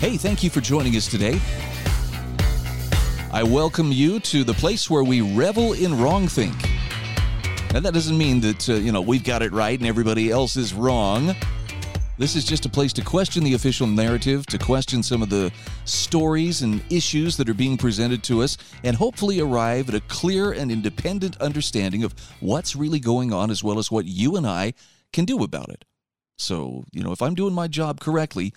Hey, thank you for joining us today. I welcome you to the place where we revel in wrongthink. Now, that doesn't mean that, uh, you know, we've got it right and everybody else is wrong. This is just a place to question the official narrative, to question some of the stories and issues that are being presented to us, and hopefully arrive at a clear and independent understanding of what's really going on, as well as what you and I can do about it. So, you know, if I'm doing my job correctly,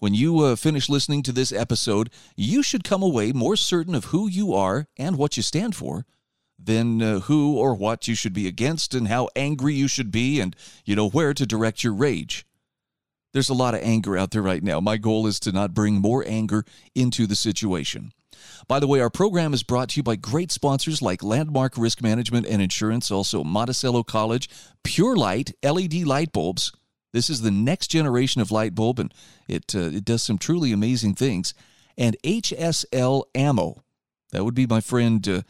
when you uh, finish listening to this episode, you should come away more certain of who you are and what you stand for than uh, who or what you should be against and how angry you should be and, you know, where to direct your rage. There's a lot of anger out there right now. My goal is to not bring more anger into the situation. By the way, our program is brought to you by great sponsors like Landmark Risk Management and Insurance, also Monticello College, Pure Light LED light bulbs, this is the next generation of light bulb, and it, uh, it does some truly amazing things. And HSL Ammo. That would be my friend uh,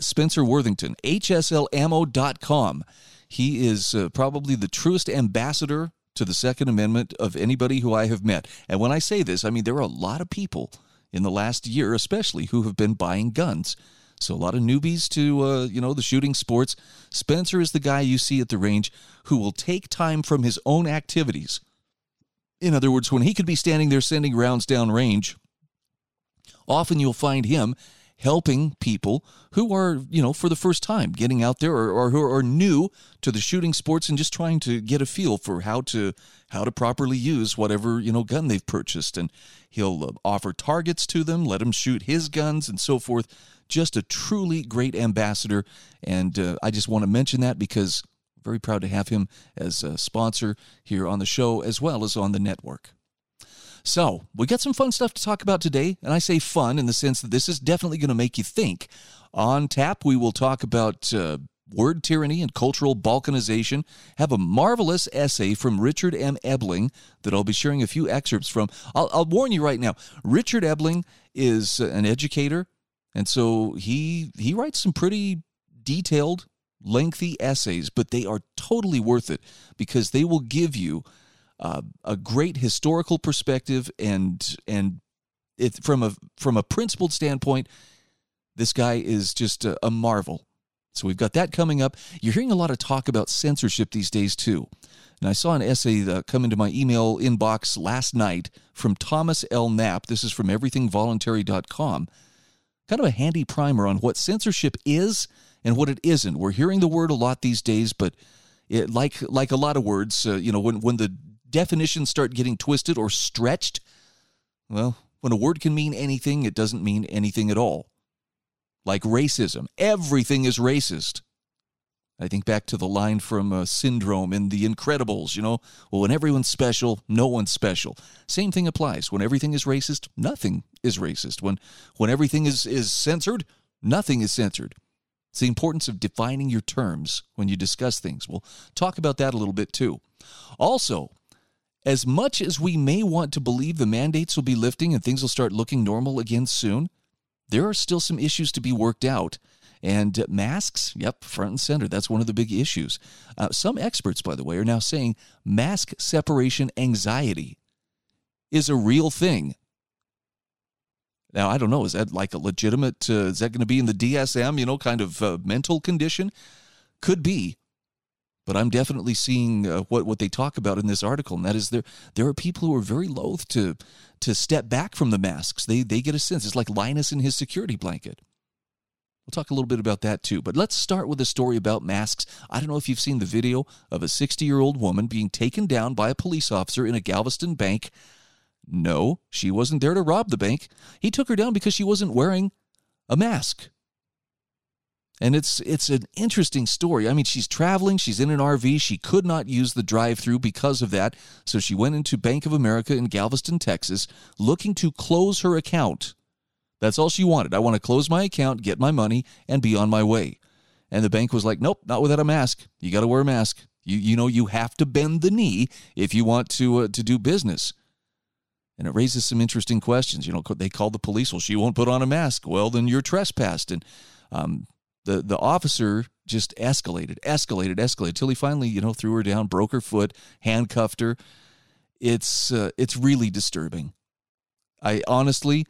Spencer Worthington. HSLAmmo.com. He is uh, probably the truest ambassador to the Second Amendment of anybody who I have met. And when I say this, I mean there are a lot of people in the last year, especially, who have been buying guns. So a lot of newbies to uh, you know the shooting sports. Spencer is the guy you see at the range who will take time from his own activities. In other words, when he could be standing there sending rounds down range, often you'll find him helping people who are, you know, for the first time getting out there or, or who are new to the shooting sports and just trying to get a feel for how to how to properly use whatever, you know, gun they've purchased and he'll uh, offer targets to them, let them shoot his guns and so forth just a truly great ambassador. And uh, I just want to mention that because I'm very proud to have him as a sponsor here on the show as well as on the network. So, we got some fun stuff to talk about today, and I say fun in the sense that this is definitely going to make you think. On tap, we will talk about uh, word tyranny and cultural balkanization. Have a marvelous essay from Richard M. Ebeling that I'll be sharing a few excerpts from. I'll, I'll warn you right now Richard Ebeling is an educator, and so he he writes some pretty detailed, lengthy essays, but they are totally worth it because they will give you uh, a great historical perspective and and it, from a from a principled standpoint, this guy is just a, a marvel. So we've got that coming up. You're hearing a lot of talk about censorship these days too. And I saw an essay come into my email inbox last night from Thomas L. Knapp. This is from everythingvoluntary.com kind of a handy primer on what censorship is and what it isn't. We're hearing the word a lot these days, but it, like like a lot of words, uh, you know, when when the definitions start getting twisted or stretched, well, when a word can mean anything, it doesn't mean anything at all. Like racism, everything is racist. I think back to the line from uh, Syndrome in The Incredibles, you know, well, when everyone's special, no one's special. Same thing applies. When everything is racist, nothing is racist. When, when everything is, is censored, nothing is censored. It's the importance of defining your terms when you discuss things. We'll talk about that a little bit too. Also, as much as we may want to believe the mandates will be lifting and things will start looking normal again soon, there are still some issues to be worked out and masks, yep, front and center. That's one of the big issues. Uh, some experts, by the way, are now saying mask separation anxiety is a real thing. Now, I don't know. Is that like a legitimate, uh, is that going to be in the DSM, you know, kind of uh, mental condition? Could be. But I'm definitely seeing uh, what, what they talk about in this article, and that is there there are people who are very loath to to step back from the masks. They they get a sense it's like Linus in his security blanket. We'll talk a little bit about that too. But let's start with a story about masks. I don't know if you've seen the video of a 60 year old woman being taken down by a police officer in a Galveston bank. No, she wasn't there to rob the bank. He took her down because she wasn't wearing a mask. And it's it's an interesting story. I mean, she's traveling, she's in an RV, she could not use the drive-through because of that, so she went into Bank of America in Galveston, Texas, looking to close her account. That's all she wanted. I want to close my account, get my money, and be on my way. And the bank was like, "Nope, not without a mask. You got to wear a mask. You you know you have to bend the knee if you want to uh, to do business." And it raises some interesting questions. You know, they called the police. Well, she won't put on a mask. Well, then you're trespassed. And um, the the officer just escalated, escalated, escalated till he finally, you know, threw her down, broke her foot, handcuffed her. It's uh, it's really disturbing. I honestly,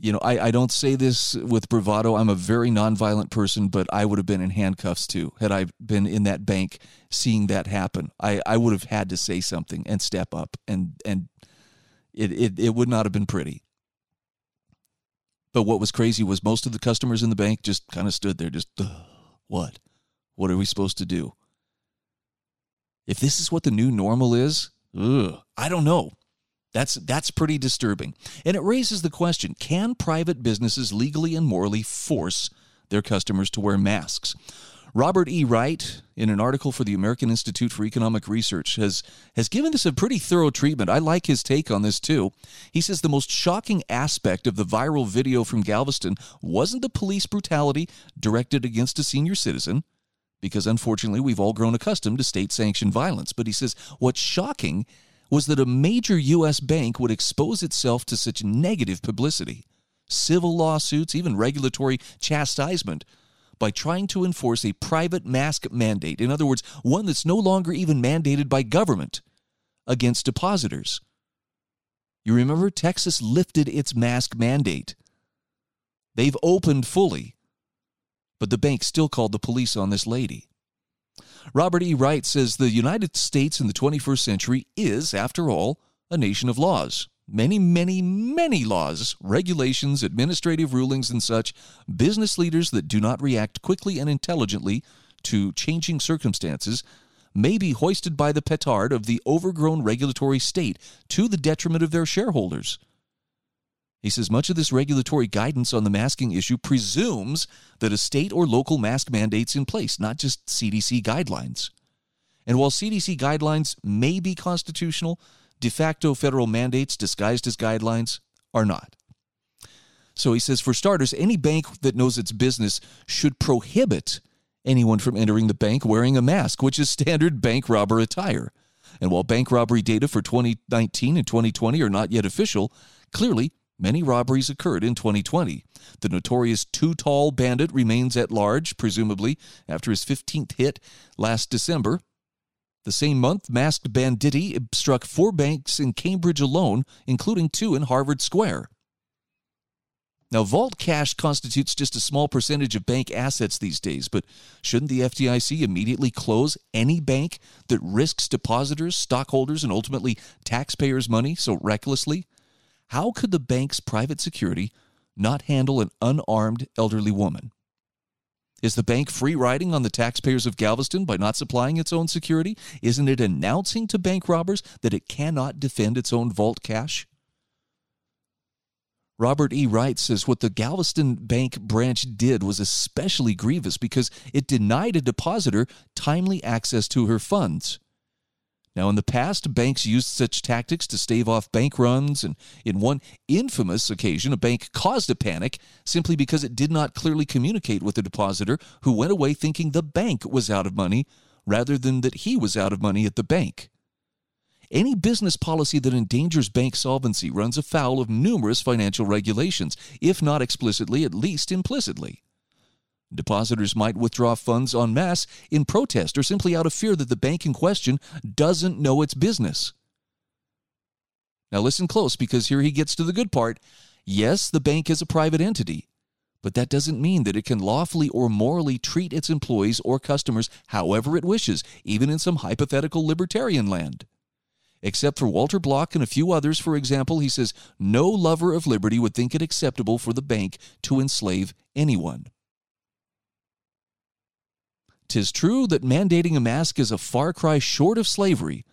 you know, I, I don't say this with bravado. I'm a very nonviolent person, but I would have been in handcuffs too had I been in that bank seeing that happen. I, I would have had to say something and step up, and and it, it it would not have been pretty. But what was crazy was most of the customers in the bank just kind of stood there, just, what? What are we supposed to do? If this is what the new normal is, ugh, I don't know. That's that's pretty disturbing. And it raises the question, can private businesses legally and morally force their customers to wear masks? Robert E. Wright, in an article for the American Institute for Economic Research, has, has given this a pretty thorough treatment. I like his take on this too. He says the most shocking aspect of the viral video from Galveston wasn't the police brutality directed against a senior citizen, because unfortunately we've all grown accustomed to state sanctioned violence. But he says what's shocking was that a major U.S. bank would expose itself to such negative publicity. Civil lawsuits, even regulatory chastisement by trying to enforce a private mask mandate. In other words, one that's no longer even mandated by government against depositors. You remember Texas lifted its mask mandate. They've opened fully, but the bank still called the police on this lady. Robert E. Wright says the United States in the 21st century is, after all, a nation of laws many, many, many laws, regulations, administrative rulings, and such, business leaders that do not react quickly and intelligently to changing circumstances may be hoisted by the petard of the overgrown regulatory state to the detriment of their shareholders. He says much of this regulatory guidance on the masking issue presumes that a state or local mask mandate's in place, not just CDC guidelines. And while CDC guidelines may be constitutional, de facto federal mandates disguised as guidelines are not. So he says, for starters, any bank that knows its business should prohibit anyone from entering the bank wearing a mask, which is standard bank robber attire. And while bank robbery data for 2019 and 2020 are not yet official, clearly many robberies occurred in 2020. The notorious Too Tall bandit remains at large, presumably after his 15th hit last December. The same month, masked banditti struck four banks in Cambridge alone, including two in Harvard Square. Now, vault cash constitutes just a small percentage of bank assets these days, but shouldn't the FDIC immediately close any bank that risks depositors, stockholders, and ultimately taxpayers' money so recklessly? How could the bank's private security not handle an unarmed elderly woman? Is the bank free riding on the taxpayers of Galveston by not supplying its own security? Isn't it announcing to bank robbers that it cannot defend its own vault cash? Robert E. Wright says what the Galveston Bank branch did was especially grievous because it denied a depositor timely access to her funds. Now, in the past, banks used such tactics to stave off bank runs, and in one infamous occasion, a bank caused a panic simply because it did not clearly communicate with the depositor who went away thinking the bank was out of money rather than that he was out of money at the bank. Any business policy that endangers bank solvency runs afoul of numerous financial regulations, if not explicitly, at least implicitly. Depositors might withdraw funds en masse in protest or simply out of fear that the bank in question doesn't know its business. Now, listen close because here he gets to the good part. Yes, the bank is a private entity, but that doesn't mean that it can lawfully or morally treat its employees or customers however it wishes, even in some hypothetical libertarian land. Except for Walter Block and a few others, for example, he says no lover of liberty would think it acceptable for the bank to enslave anyone. Tis true that mandating a mask is a far cry short of slavery,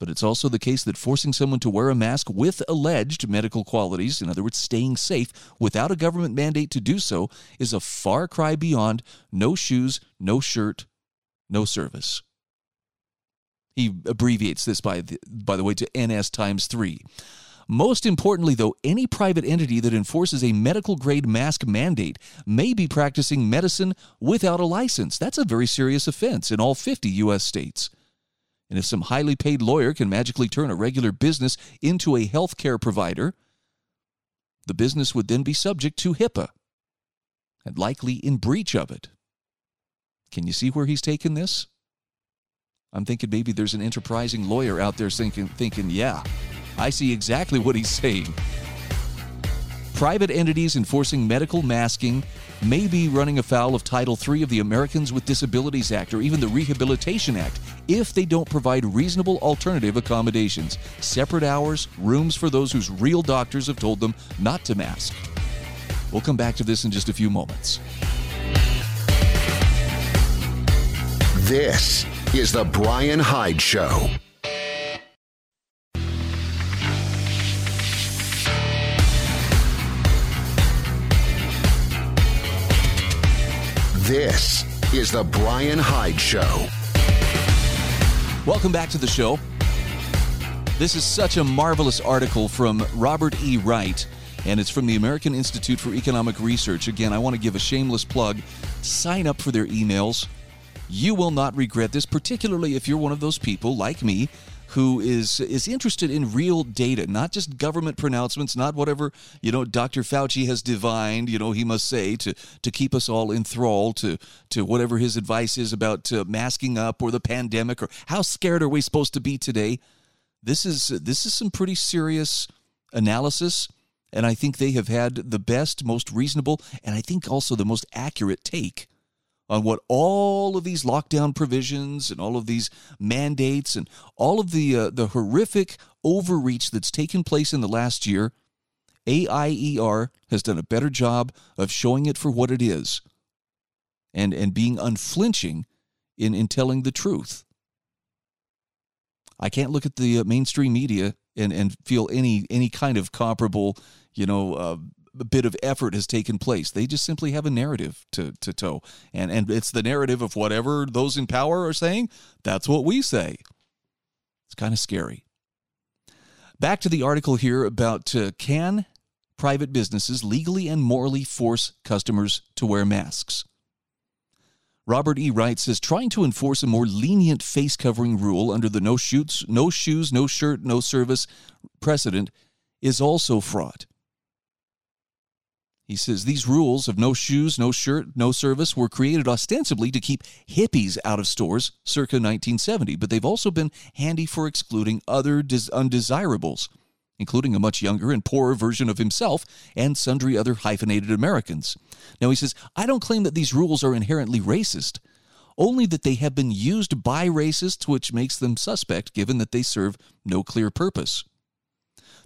But it's also the case that forcing someone to wear a mask with alleged medical qualities, in other words, staying safe, without a government mandate to do so, is a far cry beyond no shoes, no shirt, no service. He abbreviates this, by the, by the way, to NS times three. Most importantly, though, any private entity that enforces a medical grade mask mandate may be practicing medicine without a license. That's a very serious offense in all 50 U.S. states. And if some highly paid lawyer can magically turn a regular business into a healthcare provider, the business would then be subject to HIPAA and likely in breach of it. Can you see where he's taken this? I'm thinking maybe there's an enterprising lawyer out there thinking, thinking yeah, I see exactly what he's saying. Private entities enforcing medical masking may be running afoul of Title III of the Americans with Disabilities Act or even the Rehabilitation Act if they don't provide reasonable alternative accommodations, separate hours, rooms for those whose real doctors have told them not to mask. We'll come back to this in just a few moments. This is The Brian Hyde Show. This is The Brian Hyde Show. Welcome back to the show. This is such a marvelous article from Robert E. Wright, and it's from the American Institute for Economic Research. Again, I want to give a shameless plug. Sign up for their emails. You will not regret this, particularly if you're one of those people like me who is is interested in real data, not just government pronouncements, not whatever you know Dr. Fauci has divined. You know he must say to to keep us all enthralled to to whatever his advice is about uh, masking up or the pandemic or how scared are we supposed to be today. This is this is some pretty serious analysis. And I think they have had the best, most reasonable, and I think also the most accurate take on what all of these lockdown provisions and all of these mandates and all of the uh, the horrific overreach that's taken place in the last year, AIER has done a better job of showing it for what it is and and being unflinching in in telling the truth. I can't look at the uh, mainstream media and and feel any any kind of comparable, you know, uh, bit of effort has taken place. They just simply have a narrative to, to toe. And, and it's the narrative of whatever those in power are saying. That's what we say. It's kind of scary. Back to the article here about uh, can private businesses legally and morally force customers to wear masks? Robert E. Wright says trying to enforce a more lenient face covering rule under the no shoots, no shoes, no shirt, no service precedent is also fraught. He says these rules of no shoes, no shirt, no service were created ostensibly to keep hippies out of stores circa 1970, but they've also been handy for excluding other des- undesirables, including a much younger and poorer version of himself and sundry other hyphenated Americans. Now, he says, I don't claim that these rules are inherently racist, only that they have been used by racists, which makes them suspect given that they serve no clear purpose.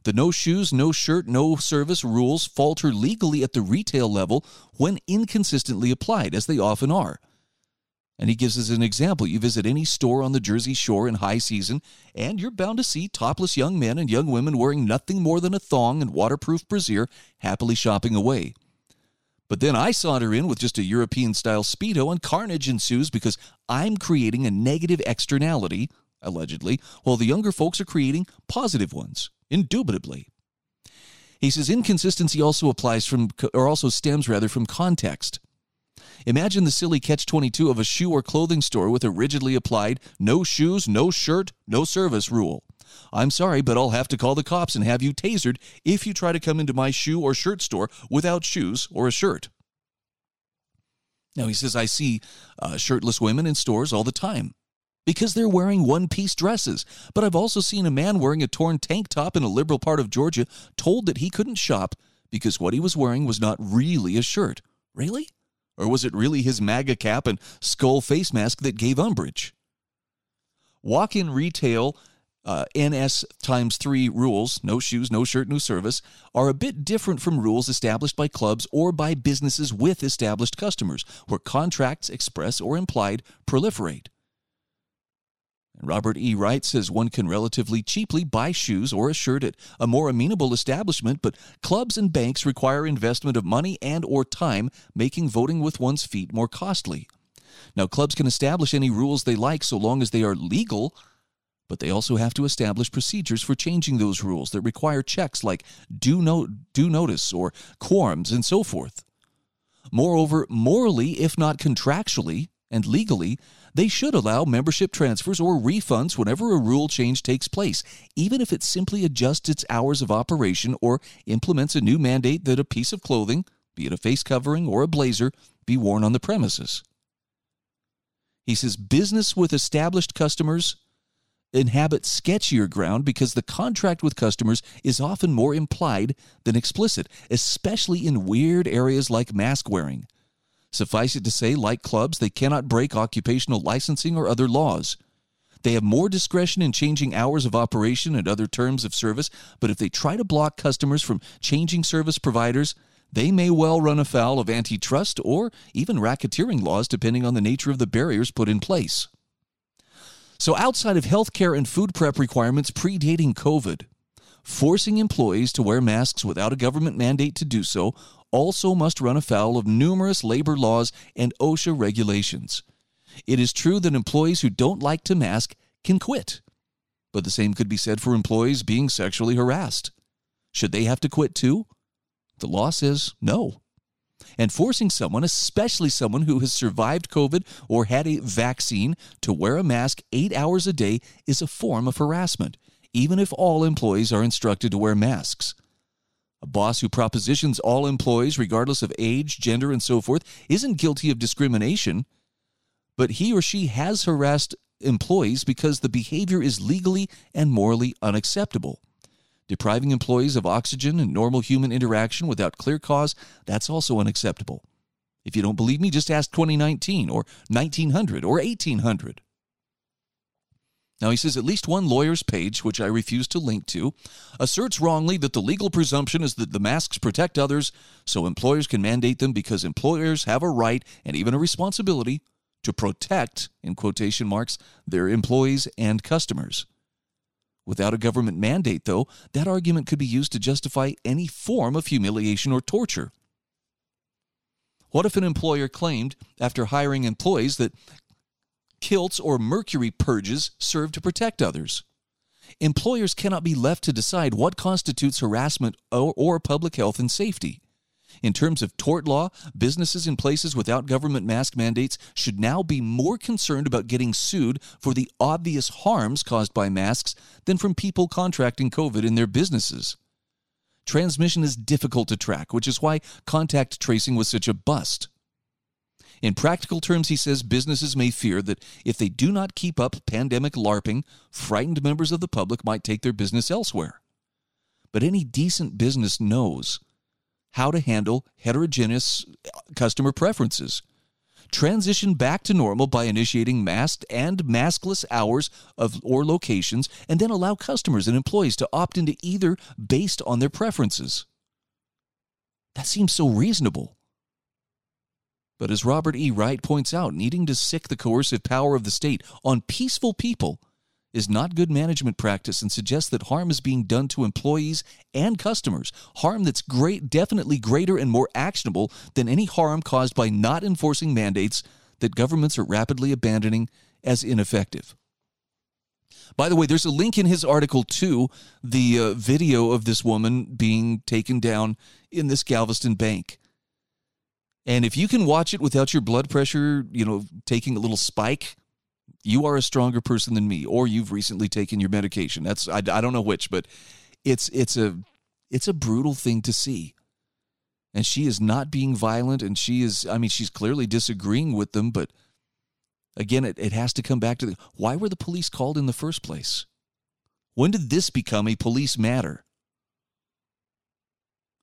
The no shoes, no shirt, no service rules falter legally at the retail level when inconsistently applied, as they often are. And he gives us an example. You visit any store on the Jersey Shore in high season, and you're bound to see topless young men and young women wearing nothing more than a thong and waterproof brassiere happily shopping away. But then I saunter in with just a European style Speedo, and carnage ensues because I'm creating a negative externality, allegedly, while the younger folks are creating positive ones indubitably. He says inconsistency also applies from, or also stems rather from context. Imagine the silly catch 22 of a shoe or clothing store with a rigidly applied no shoes, no shirt, no service rule. I'm sorry, but I'll have to call the cops and have you tasered if you try to come into my shoe or shirt store without shoes or a shirt. Now, he says, I see uh, shirtless women in stores all the time because they're wearing one piece dresses. But I've also seen a man wearing a torn tank top in a liberal part of Georgia told that he couldn't shop because what he was wearing was not really a shirt. Really? Or was it really his MAGA cap and skull face mask that gave umbrage? Walk in retail uh, NS times three rules, no shoes, no shirt, no service, are a bit different from rules established by clubs or by businesses with established customers, where contracts, express or implied, proliferate. Robert E. Wright says one can relatively cheaply buy shoes or a shirt at a more amenable establishment, but clubs and banks require investment of money and or time, making voting with one's feet more costly. Now, clubs can establish any rules they like so long as they are legal, but they also have to establish procedures for changing those rules that require checks like due, no- due notice or quorums and so forth. Moreover, morally, if not contractually and legally, they should allow membership transfers or refunds whenever a rule change takes place, even if it simply adjusts its hours of operation or implements a new mandate that a piece of clothing, be it a face covering or a blazer, be worn on the premises. He says business with established customers inhabit sketchier ground because the contract with customers is often more implied than explicit, especially in weird areas like mask wearing. Suffice it to say, like clubs, they cannot break occupational licensing or other laws. They have more discretion in changing hours of operation and other terms of service, but if they try to block customers from changing service providers, they may well run afoul of antitrust or even racketeering laws, depending on the nature of the barriers put in place. So, outside of healthcare and food prep requirements predating COVID, forcing employees to wear masks without a government mandate to do so also must run afoul of numerous labor laws and OSHA regulations. It is true that employees who don't like to mask can quit, but the same could be said for employees being sexually harassed. Should they have to quit too? The law says no. And forcing someone, especially someone who has survived COVID or had a vaccine, to wear a mask eight hours a day is a form of harassment, even if all employees are instructed to wear masks. A boss who propositions all employees, regardless of age, gender, and so forth, isn't guilty of discrimination, but he or she has harassed employees because the behavior is legally and morally unacceptable. Depriving employees of oxygen and normal human interaction without clear cause, that's also unacceptable. If you don't believe me, just ask 2019 or 1900 or 1800. Now, he says at least one lawyer's page, which I refuse to link to, asserts wrongly that the legal presumption is that the masks protect others, so employers can mandate them because employers have a right and even a responsibility to protect, in quotation marks, their employees and customers. Without a government mandate, though, that argument could be used to justify any form of humiliation or torture. What if an employer claimed, after hiring employees, that kilts, or mercury purges serve to protect others. Employers cannot be left to decide what constitutes harassment or, or, public health and safety. In terms of tort law, businesses in places without government mask mandates should now be more concerned about getting sued for the obvious harms caused by masks than from people contracting COVID in their businesses. Transmission is difficult to track, which is why contact tracing was such a bust. In practical terms, he says businesses may fear that if they do not keep up pandemic LARPing, frightened members of the public might take their business elsewhere. But any decent business knows how to handle heterogeneous uh, customer preferences. Transition back to normal by initiating masked and maskless hours of or locations, and then allow customers and employees to opt into either based on their preferences. That seems so reasonable. But as Robert E. Wright points out, needing to sic the coercive power of the state on peaceful people is not good management practice and suggests that harm is being done to employees and customers, harm that's great definitely greater and more actionable than any harm caused by not enforcing mandates that governments are rapidly abandoning as ineffective. By the way, there's a link in his article to the uh, video of this woman being taken down in this Galveston bank. And if you can watch it without your blood pressure, you know, taking a little spike, you are a stronger person than me, or you've recently taken your medication. That's I, I don't know which, but it's it's a it's a brutal thing to see. And she is not being violent, and she is I mean she's clearly disagreeing with them, but again, it, it has to come back to the, why were the police called in the first place? When did this become a police matter?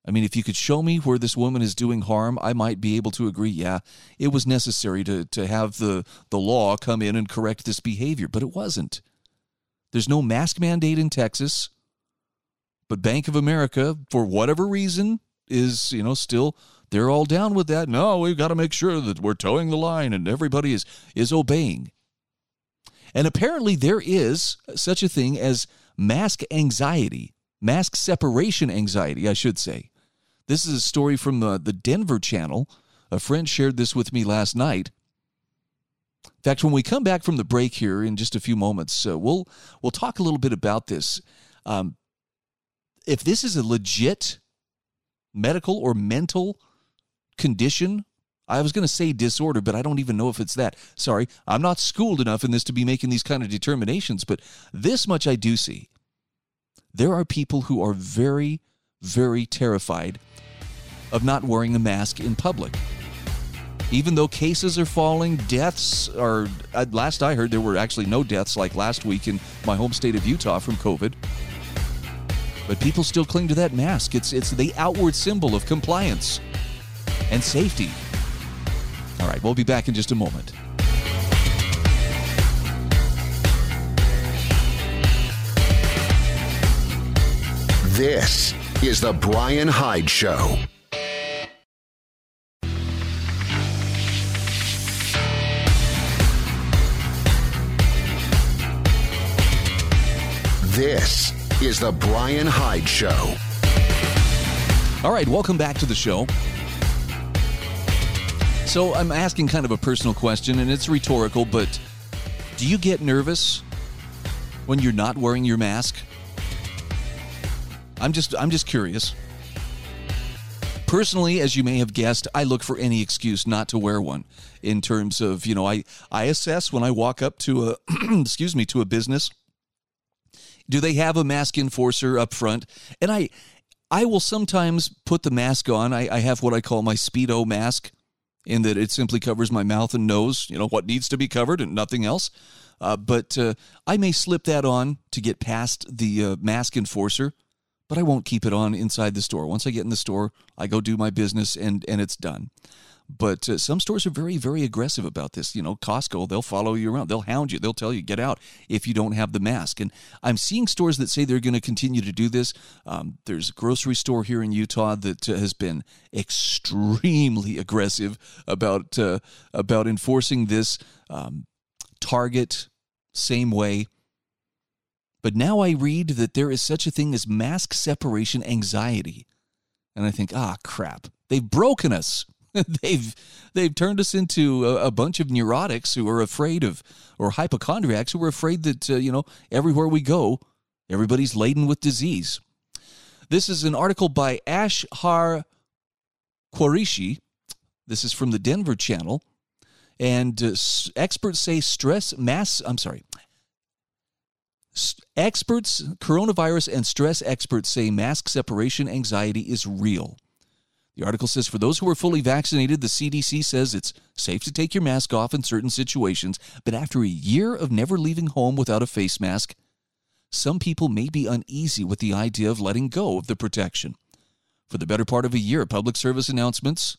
I mean, if you could show me where this woman is doing harm, I might be able to agree, yeah, it was necessary to, to have the, the law come in and correct this behavior, but it wasn't. There's no mask mandate in Texas, but Bank of America, for whatever reason, is, you know, still they're all down with that. No, we've got to make sure that we're toeing the line and everybody is is obeying. And apparently, there is such a thing as mask anxiety, mask separation anxiety, I should say. This is a story from the, the Denver channel. A friend shared this with me last night. In fact, when we come back from the break here in just a few moments, uh, we'll we'll talk a little bit about this. Um, if this is a legit medical or mental condition, I was going to say disorder, but I don't even know if it's that. Sorry, I'm not schooled enough in this to be making these kind of determinations, but this much I do see. There are people who are very, very terrified of not wearing a mask in public. Even though cases are falling, deaths are. Last I heard, there were actually no deaths like last week in my home state of Utah from COVID. But people still cling to that mask. It's, it's the outward symbol of compliance and safety. All right, we'll be back in just a moment. This is The Brian Hyde Show. This is The Brian Hyde Show. All right, welcome back to the show. So, I'm asking kind of a personal question, and it's rhetorical, but do you get nervous when you're not wearing your mask? I'm just I'm just curious. Personally, as you may have guessed, I look for any excuse not to wear one in terms of, you know, I I assess when I walk up to a excuse me, to a business do they have a mask enforcer up front? And I, I will sometimes put the mask on. I, I have what I call my speedo mask, in that it simply covers my mouth and nose. You know what needs to be covered and nothing else. Uh, but uh, I may slip that on to get past the uh, mask enforcer, but I won't keep it on inside the store. Once I get in the store, I go do my business and and it's done. But uh, some stores are very, very aggressive about this. You know, Costco, they'll follow you around. They'll hound you. They'll tell you, get out if you don't have the mask. And I'm seeing stores that say they're going to continue to do this. Um, there's a grocery store here in Utah that uh, has been extremely aggressive about, uh, about enforcing this. Um, Target, same way. But now I read that there is such a thing as mask separation anxiety. And I think, ah, crap. They've broken us. they've they've turned us into a, a, bunch of neurotics who are afraid of, or hypochondriacs who are afraid that uh, you know everywhere we go, everybody's laden with disease. This is an article by ashhar Qureshi. This is from the Denver Channel, and uh, experts say stress mass. I'm sorry. Experts, coronavirus and stress experts say mask separation anxiety is real. The article says for those who are fully vaccinated, the CDC says it's safe to take your mask off in certain situations, but after a year of never leaving home without a face mask, some people may be uneasy with the idea of letting go of the protection. For the better part of a year, public service announcements,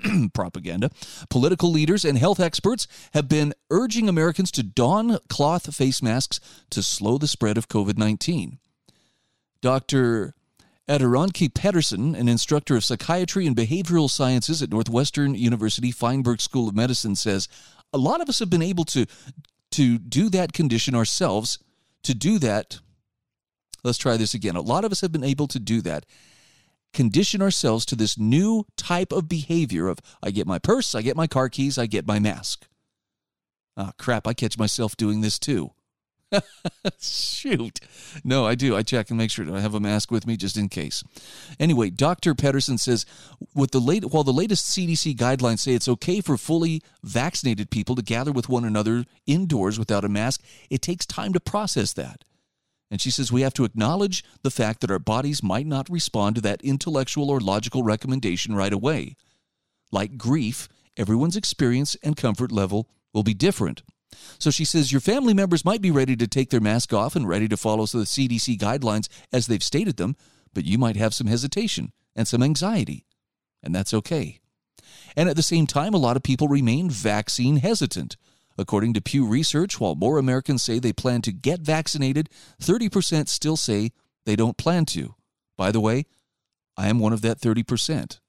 propaganda, political leaders, and health experts have been urging Americans to don cloth face masks to slow the spread of COVID 19. Dr. Adironke Pedersen, an instructor of psychiatry and behavioral sciences at Northwestern University Feinberg School of Medicine, says a lot of us have been able to to do that condition ourselves. To do that, let's try this again. A lot of us have been able to do that. Condition ourselves to this new type of behavior of I get my purse, I get my car keys, I get my mask. Ah, oh, crap, I catch myself doing this too. Shoot. No, I do. I check and make sure that I have a mask with me just in case. Anyway, Dr. Pedersen says with the late while the latest CDC guidelines say it's okay for fully vaccinated people to gather with one another indoors without a mask, it takes time to process that. And she says we have to acknowledge the fact that our bodies might not respond to that intellectual or logical recommendation right away. Like grief, everyone's experience and comfort level will be different. So she says your family members might be ready to take their mask off and ready to follow the CDC guidelines as they've stated them, but you might have some hesitation and some anxiety, and that's okay. And at the same time, a lot of people remain vaccine hesitant. According to Pew Research, while more Americans say they plan to get vaccinated, 30% still say they don't plan to. By the way, I am one of that 30%.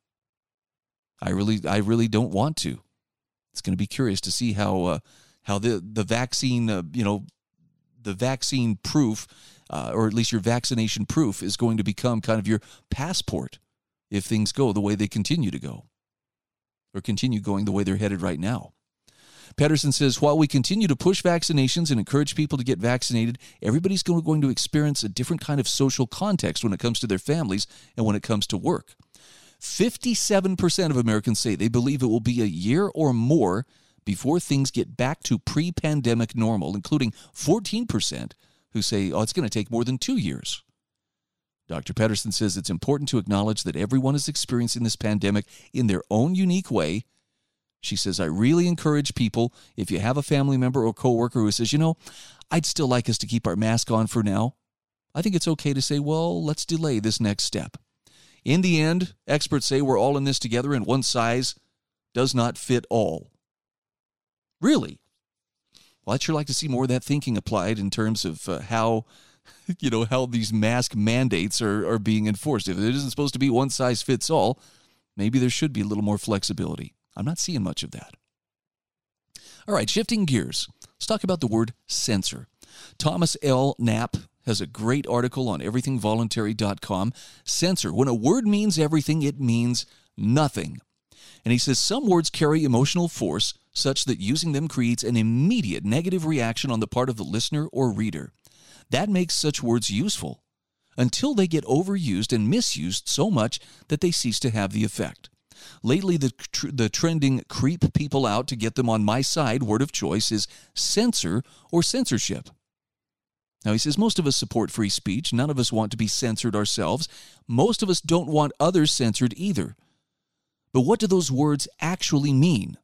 I really I really don't want to. It's going to be curious to see how uh, how the the vaccine, uh, you know, the vaccine proof, uh, or at least your vaccination proof, is going to become kind of your passport if things go the way they continue to go, or continue going the way they're headed right now. Pedersen says while we continue to push vaccinations and encourage people to get vaccinated, everybody's going to experience a different kind of social context when it comes to their families and when it comes to work. 57% of Americans say they believe it will be a year or more before things get back to pre pandemic normal, including 14% who say, oh, it's going to take more than two years. Dr. Pedersen says it's important to acknowledge that everyone is experiencing this pandemic in their own unique way. She says, I really encourage people, if you have a family member or coworker who says, you know, I'd still like us to keep our mask on for now, I think it's okay to say, well, let's delay this next step. In the end, experts say we're all in this together and one size does not fit all. Really? Well, I'd sure like to see more of that thinking applied in terms of uh, how, you know, how these mask mandates are, are being enforced. If it isn't supposed to be one size fits all, maybe there should be a little more flexibility. I'm not seeing much of that. All right, shifting gears. Let's talk about the word censor. Thomas L. Knapp has a great article on everythingvoluntary.com. Censor. When a word means everything, it means nothing. And he says some words carry emotional force such that using them creates an immediate negative reaction on the part of the listener or reader. That makes such words useful until they get overused and misused so much that they cease to have the effect. Lately, the, tr- the trending creep people out to get them on my side word of choice is censor or censorship. Now, he says most of us support free speech. None of us want to be censored ourselves. Most of us don't want others censored either. But what do those words actually mean?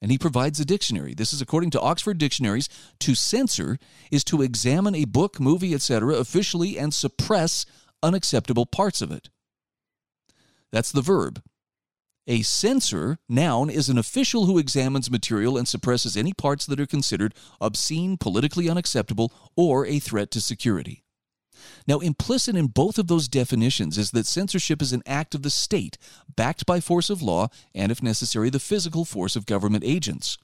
And he provides a dictionary. This is according to Oxford Dictionaries. To censor is to examine a book, movie, etc., officially and suppress unacceptable parts of it. That's the verb. A censor, noun, is an official who examines material and suppresses any parts that are considered obscene, politically unacceptable, or a threat to security. Now, implicit in both of those definitions is that censorship is an act of the state, backed by force of law, and if necessary, the physical force of government agents.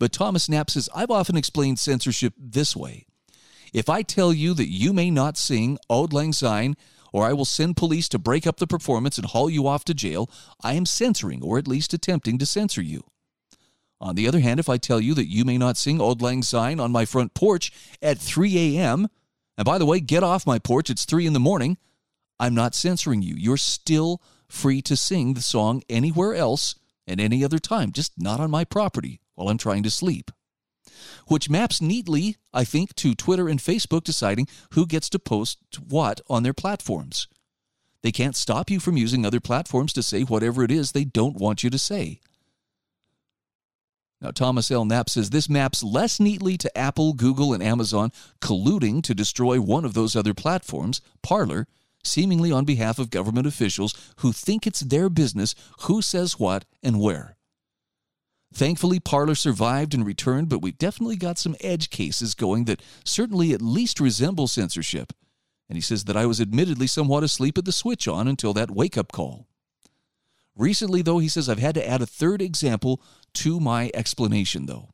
But Thomas Knapp says, I've often explained censorship this way. If I tell you that you may not sing Auld Lang Syne, or I will send police to break up the performance and haul you off to jail, I am censoring, or at least attempting to censor you. On the other hand, if I tell you that you may not sing Auld Lang Syne on my front porch at 3 a.m., and by the way, get off my porch. It's three in the morning. I'm not censoring you. You're still free to sing the song anywhere else at any other time, just not on my property while I'm trying to sleep. Which maps neatly, I think, to Twitter and Facebook deciding who gets to post what on their platforms. They can't stop you from using other platforms to say whatever it is they don't want you to say. Now, Thomas L. Knapp says this maps less neatly to Apple, Google, and Amazon colluding to destroy one of those other platforms, Parler, seemingly on behalf of government officials who think it's their business who says what and where. Thankfully, Parler survived and returned, but we've definitely got some edge cases going that certainly at least resemble censorship. And he says that I was admittedly somewhat asleep at the switch on until that wake up call. Recently, though, he says I've had to add a third example to my explanation, though.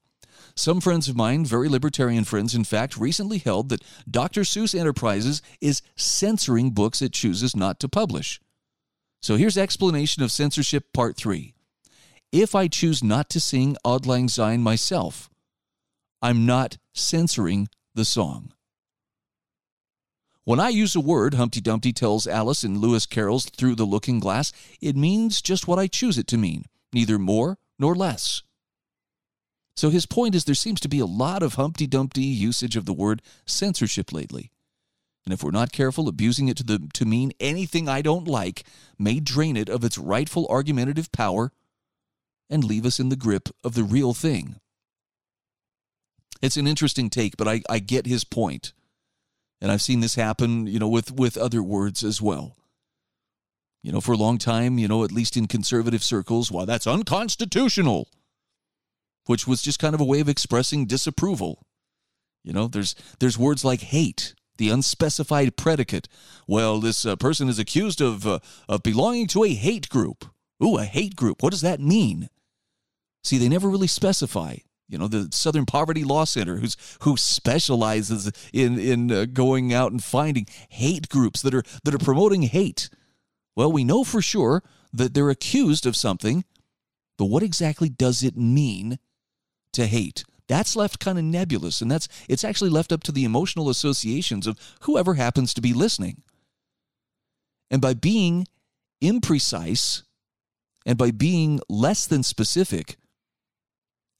Some friends of mine, very libertarian friends, in fact, recently held that Dr. Seuss Enterprises is censoring books it chooses not to publish. So here's explanation of censorship part 3. If I choose not to sing Auld Lang Syne myself, I'm not censoring the song. When I use a word, Humpty Dumpty tells Alice in Lewis Carroll's Through the Looking Glass, it means just what I choose it to mean, neither more nor less. So his point is there seems to be a lot of Humpty Dumpty usage of the word censorship lately. And if we're not careful, abusing it to, the, to mean anything I don't like may drain it of its rightful argumentative power and leave us in the grip of the real thing. It's an interesting take, but I, I get his point. And I've seen this happen, you know, with, with other words as well. You know, for a long time, you know, at least in conservative circles, well, that's unconstitutional, which was just kind of a way of expressing disapproval. You know, there's there's words like hate, the unspecified predicate. Well, this uh, person is accused of uh, of belonging to a hate group. Ooh, a hate group. What does that mean? See, they never really specify. you know the Southern Poverty Law Center, who's who specializes in in uh, going out and finding hate groups that are that are promoting hate. Well, we know for sure that they're accused of something, but what exactly does it mean to hate? That's left kind of nebulous, and that's it's actually left up to the emotional associations of whoever happens to be listening. And by being imprecise and by being less than specific,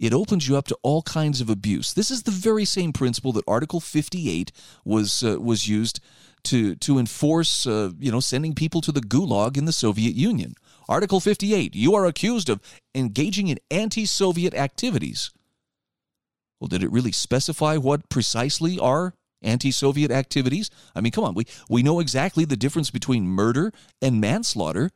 it opens you up to all kinds of abuse. This is the very same principle that Article 58 was uh, was used to to enforce, uh, you know, sending people to the gulag in the Soviet Union. Article 58, you are accused of engaging in anti-Soviet activities. Well, did it really specify what precisely are anti-Soviet activities? I mean, come on, we we know exactly the difference between murder and manslaughter.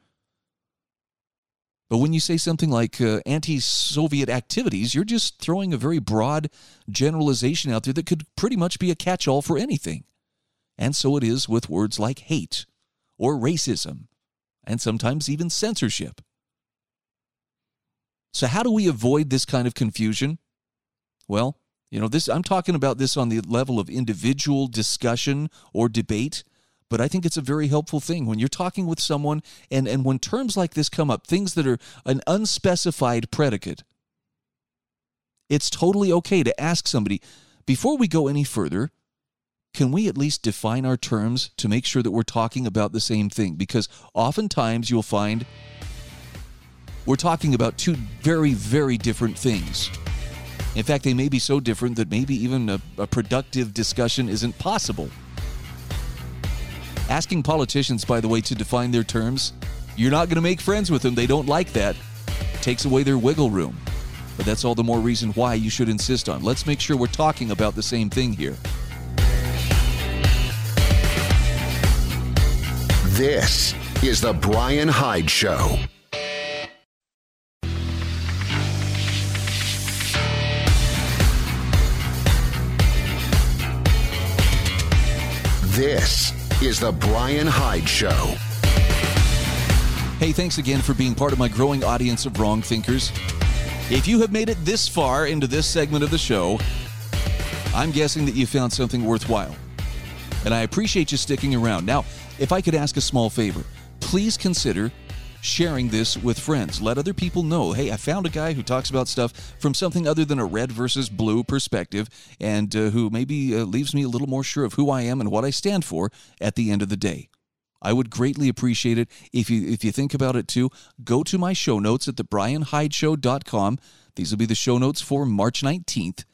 But when you say something like uh, anti Soviet activities, you're just throwing a very broad generalization out there that could pretty much be a catch all for anything. And so it is with words like hate or racism and sometimes even censorship. So, how do we avoid this kind of confusion? Well, you know, this I'm talking about this on the level of individual discussion or debate but I think it's a very helpful thing when you're talking with someone and, and when terms like this come up, things that are an unspecified predicate, it's totally okay to ask somebody, before we go any further, can we at least define our terms to make sure that we're talking about the same thing? Because oftentimes you'll find we're talking about two very, very different things. In fact, they may be so different that maybe even a, a productive discussion isn't possible. Asking politicians, by the way, to define their terms, you're not going to make friends with them. They don't like that. It takes away their wiggle room. But that's all the more reason why you should insist on. Let's make sure we're talking about the same thing here. This is The Brian Hyde Show. This is The Brian Hyde Show. Hey, thanks again for being part of my growing audience of wrong thinkers. If you have made it this far into this segment of the show, I'm guessing that you found something worthwhile. And I appreciate you sticking around. Now, if I could ask a small favor, please consider sharing this with friends. Let other people know hey, I found a guy who talks about stuff from something other than a red versus blue perspective and uh, who maybe uh, leaves me a little more sure of who I am and what I stand for at the end of the day. I would greatly appreciate it if you if you think about it too. Go to my show notes at thebrianhydeshow.com. These will be the show notes for March 19th.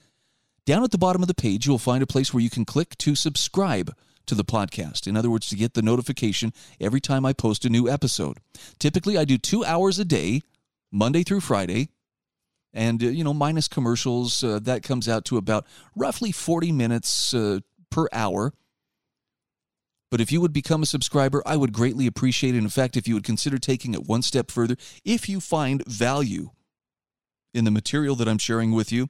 Down at the bottom of the page, you'll find a place where you can click to subscribe to the podcast. In other words, to get the notification every time I post a new episode. Typically, I do two hours a day, Monday through Friday. And, uh, you know, minus commercials, uh, that comes out to about roughly 40 minutes uh, per hour. But if you would become a subscriber, I would greatly appreciate it. In fact, if you would consider taking it one step further, if you find value in the material that I'm sharing with you,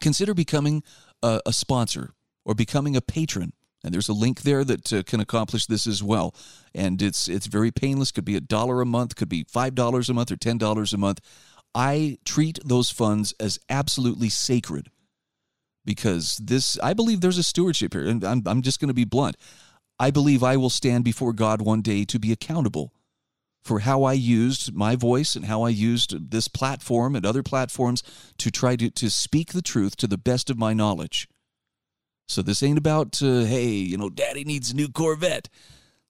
consider becoming a, a sponsor or becoming a patron and there's a link there that uh, can accomplish this as well. And it's it's very painless. Could be a dollar a month, could be five dollars a month, or ten dollars a month. I treat those funds as absolutely sacred because this I believe there's a stewardship here, and I'm I'm just going to be blunt. I believe I will stand before God one day to be accountable for how I used my voice and how I used this platform and other platforms to try to, to speak the truth to the best of my knowledge. So this ain't about, uh, hey, you know, daddy needs a new Corvette.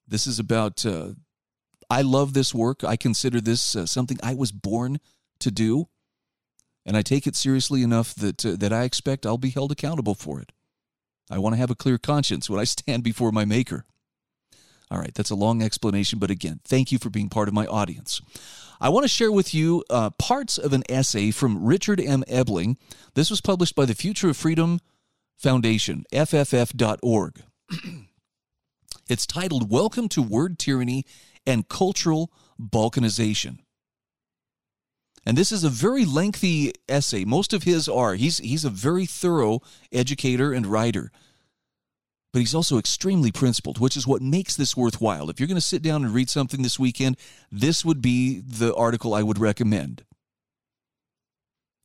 This is about, uh, I love this work. I consider this uh, something I was born to do. And I take it seriously enough that, uh, that I expect I'll be held accountable for it. I want to have a clear conscience when I stand before my Maker. All right, that's a long explanation, but again, thank you for being part of my audience. I want to share with you uh, parts of an essay from Richard M. Ebeling. This was published by the Future of Freedom Foundation, FFF.org. it's titled Welcome to Word Tyranny and Cultural Balkanization. And this is a very lengthy essay. Most of his are. He's, he's a very thorough educator and writer. But he's also extremely principled, which is what makes this worthwhile. If you're going to sit down and read something this weekend, this would be the article I would recommend.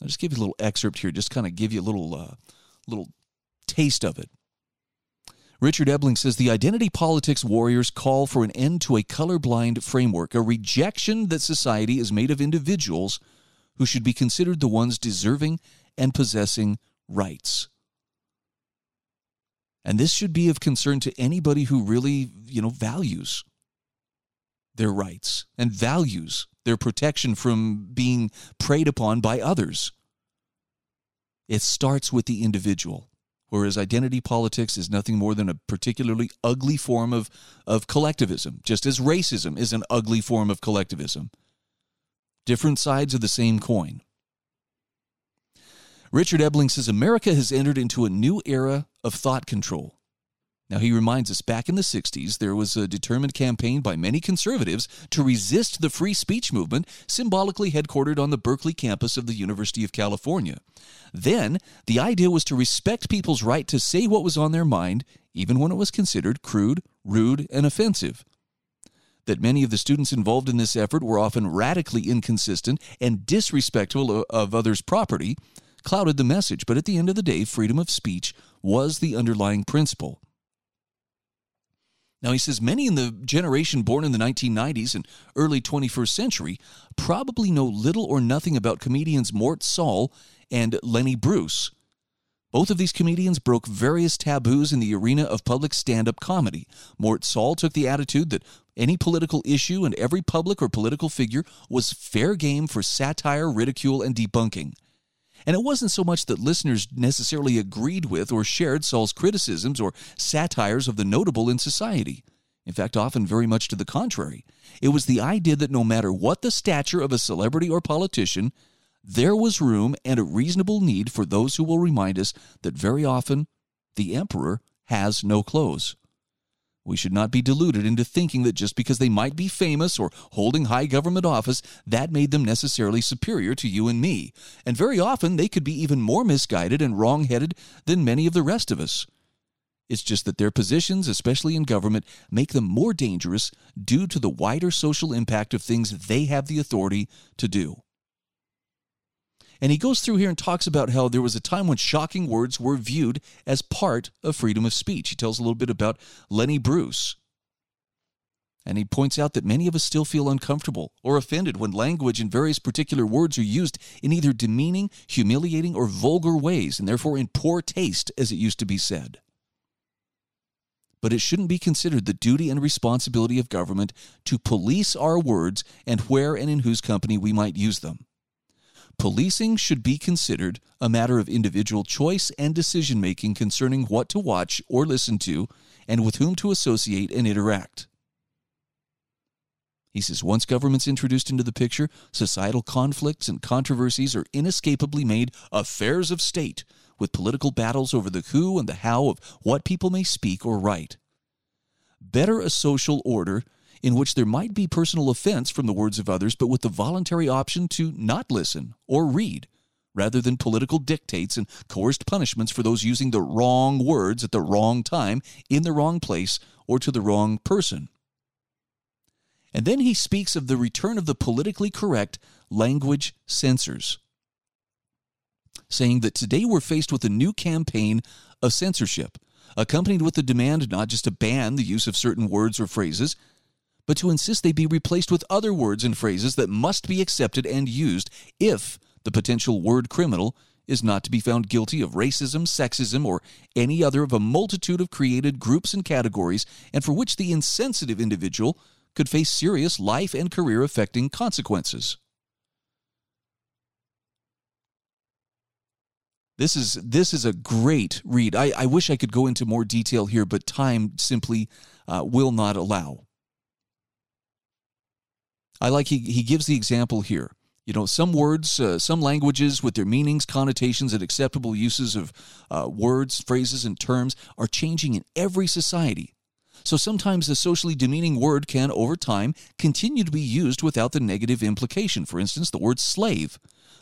I'll just give you a little excerpt here, just kind of give you a little, uh, little taste of it. Richard Ebeling says the identity politics warriors call for an end to a colorblind framework, a rejection that society is made of individuals who should be considered the ones deserving and possessing rights. And this should be of concern to anybody who really, you know, values their rights and values their protection from being preyed upon by others. It starts with the individual, whereas identity politics is nothing more than a particularly ugly form of, of collectivism, just as racism is an ugly form of collectivism. Different sides of the same coin. Richard Ebeling says America has entered into a new era of thought control. Now, he reminds us back in the 60s, there was a determined campaign by many conservatives to resist the free speech movement, symbolically headquartered on the Berkeley campus of the University of California. Then, the idea was to respect people's right to say what was on their mind, even when it was considered crude, rude, and offensive. That many of the students involved in this effort were often radically inconsistent and disrespectful of others' property clouded the message, but at the end of the day, freedom of speech was the underlying principle. Now, he says many in the generation born in the 1990s and early 21st century probably know little or nothing about comedians Mort Sahl and Lenny Bruce. Both of these comedians broke various taboos in the arena of public stand up comedy. Mort Sahl took the attitude that any political issue and every public or political figure was fair game for satire, ridicule, and debunking. And it wasn't so much that listeners necessarily agreed with or shared Sahl's criticisms or satires of the notable in society. In fact, often very much to the contrary. It was the idea that no matter what the stature of a celebrity or politician, there was room and a reasonable need for those who will remind us that very often the emperor has no clothes. We should not be deluded into thinking that just because they might be famous or holding high government office, that made them necessarily superior to you and me. And very often they could be even more misguided and wrong headed than many of the rest of us. It's just that their positions, especially in government, make them more dangerous due to the wider social impact of things they have the authority to do. And he goes through here and talks about how there was a time when shocking words were viewed as part of freedom of speech. He tells a little bit about Lenny Bruce. And he points out that many of us still feel uncomfortable or offended when language and various particular words are used in either demeaning, humiliating, or vulgar ways, and therefore in poor taste, as it used to be said. But it shouldn't be considered the duty and responsibility of government to police our words and where and in whose company we might use them. Policing should be considered a matter of individual choice and decision making concerning what to watch or listen to and with whom to associate and interact. He says once government's introduced into the picture, societal conflicts and controversies are inescapably made affairs of state, with political battles over the who and the how of what people may speak or write. Better a social order in which there might be personal offense from the words of others, but with the voluntary option to not listen or read, rather than political dictates and coerced punishments for those using the wrong words at the wrong time, in the wrong place, or to the wrong person. And then he speaks of the return of the politically correct language censors, saying that today we're faced with a new campaign of censorship, accompanied with the demand not just to ban the use of certain words or phrases, but to insist they be replaced with other words and phrases that must be accepted and used if the potential word criminal is not to be found guilty of racism, sexism, or any other of a multitude of created groups and categories, and for which the insensitive individual could face serious life and career affecting consequences. This is this is a great read. I, I wish I could go into more detail here, but time simply uh, will not allow. I like he, he gives the example here. You know, some words, uh, some languages with their meanings, connotations, and acceptable uses of uh, words, phrases, and terms are changing in every society. So sometimes a socially demeaning word can, over time, continue to be used without the negative implication. For instance, the word slave.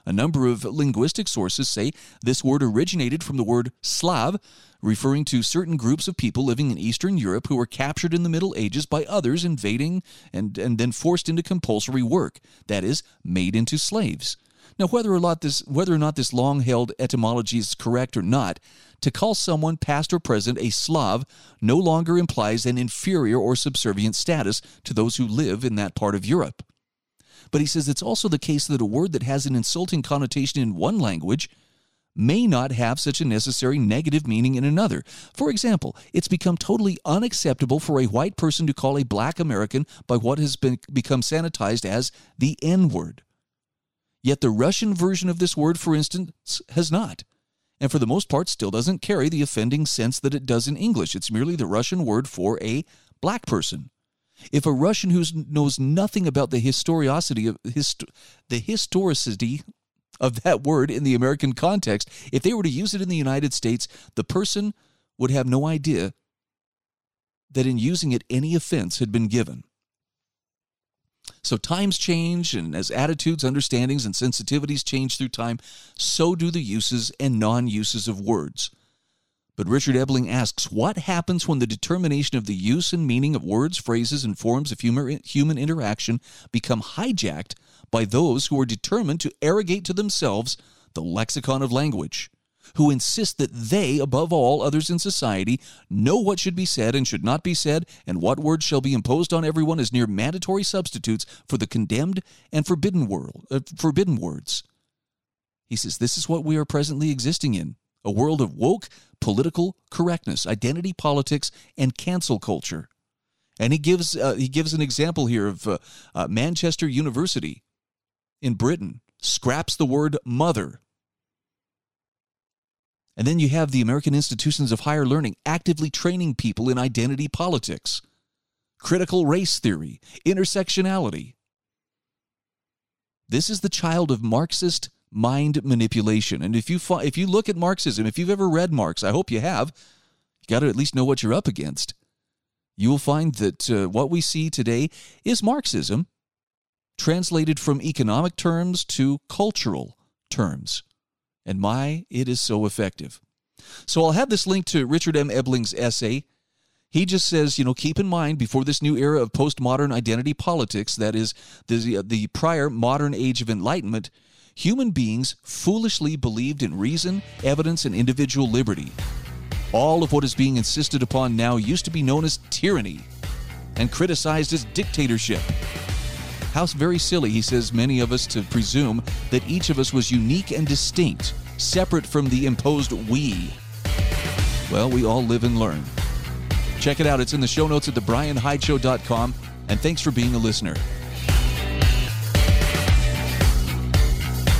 A number of linguistic sources say this word originated from the word Slav, referring to certain groups of people living in Eastern Europe who were captured in the Middle Ages by others invading and, and then forced into compulsory work, that is, made into slaves. Now, whether or not this whether or not this long-held etymology is correct or not, to call someone past or present a Slav no longer implies an inferior or subservient status to those who live in that part of Europe. But he says it's also the case that a word that has an insulting connotation in one language may not have such a necessary negative meaning in another. For example, it's become totally unacceptable for a white person to call a black American by what has been become sanitized as the N word. Yet the Russian version of this word, for instance, has not. And for the most part, still doesn't carry the offending sense that it does in English. It's merely the Russian word for a black person. If a Russian who knows nothing about the historicity of hist- the historicity of that word in the American context, if they were to use it in the United States, the person would have no idea that in using it any offense had been given. So times change, and as attitudes, understandings, and sensitivities change through time, so do the uses and non uses of words. But Richard Ebeling asks what happens when the determination of the use and meaning of words, phrases, and forms of human interaction become hijacked by those who are determined to arrogate to themselves the lexicon of language, who insist that they, above all others in society, know what should be said and should not be said, and what words shall be imposed on everyone as near mandatory substitutes for the condemned and forbidden, world, uh, forbidden words. He says this is what we are presently existing in a world of woke political correctness, identity politics, and cancel culture. And he gives uh, he gives an example here of uh, uh, Manchester University, in Britain scraps the word mother. And then you have the American institutions of higher learning actively training people in identity politics, critical race theory, intersectionality. This is the child of Marxist mind manipulation. And if you if you look at Marxism, if you've ever read Marx, I hope you have, you got to at least know what you're up against. You will find that uh, what we see today is Marxism translated from economic terms to cultural terms. And my, it is so effective. So I'll have this link to Richard M. Ebeling's essay. He just says, you know, keep in mind before this new era of postmodern identity politics, that is, the, the prior modern age of enlightenment, human beings foolishly believed in reason, evidence, and individual liberty. All of what is being insisted upon now used to be known as tyranny and criticized as dictatorship. How very silly, he says, many of us to presume that each of us was unique and distinct, separate from the imposed we. Well, we all live and learn. Check it out. It's in the show notes at thebrianhydeshow.com. And thanks for being a listener.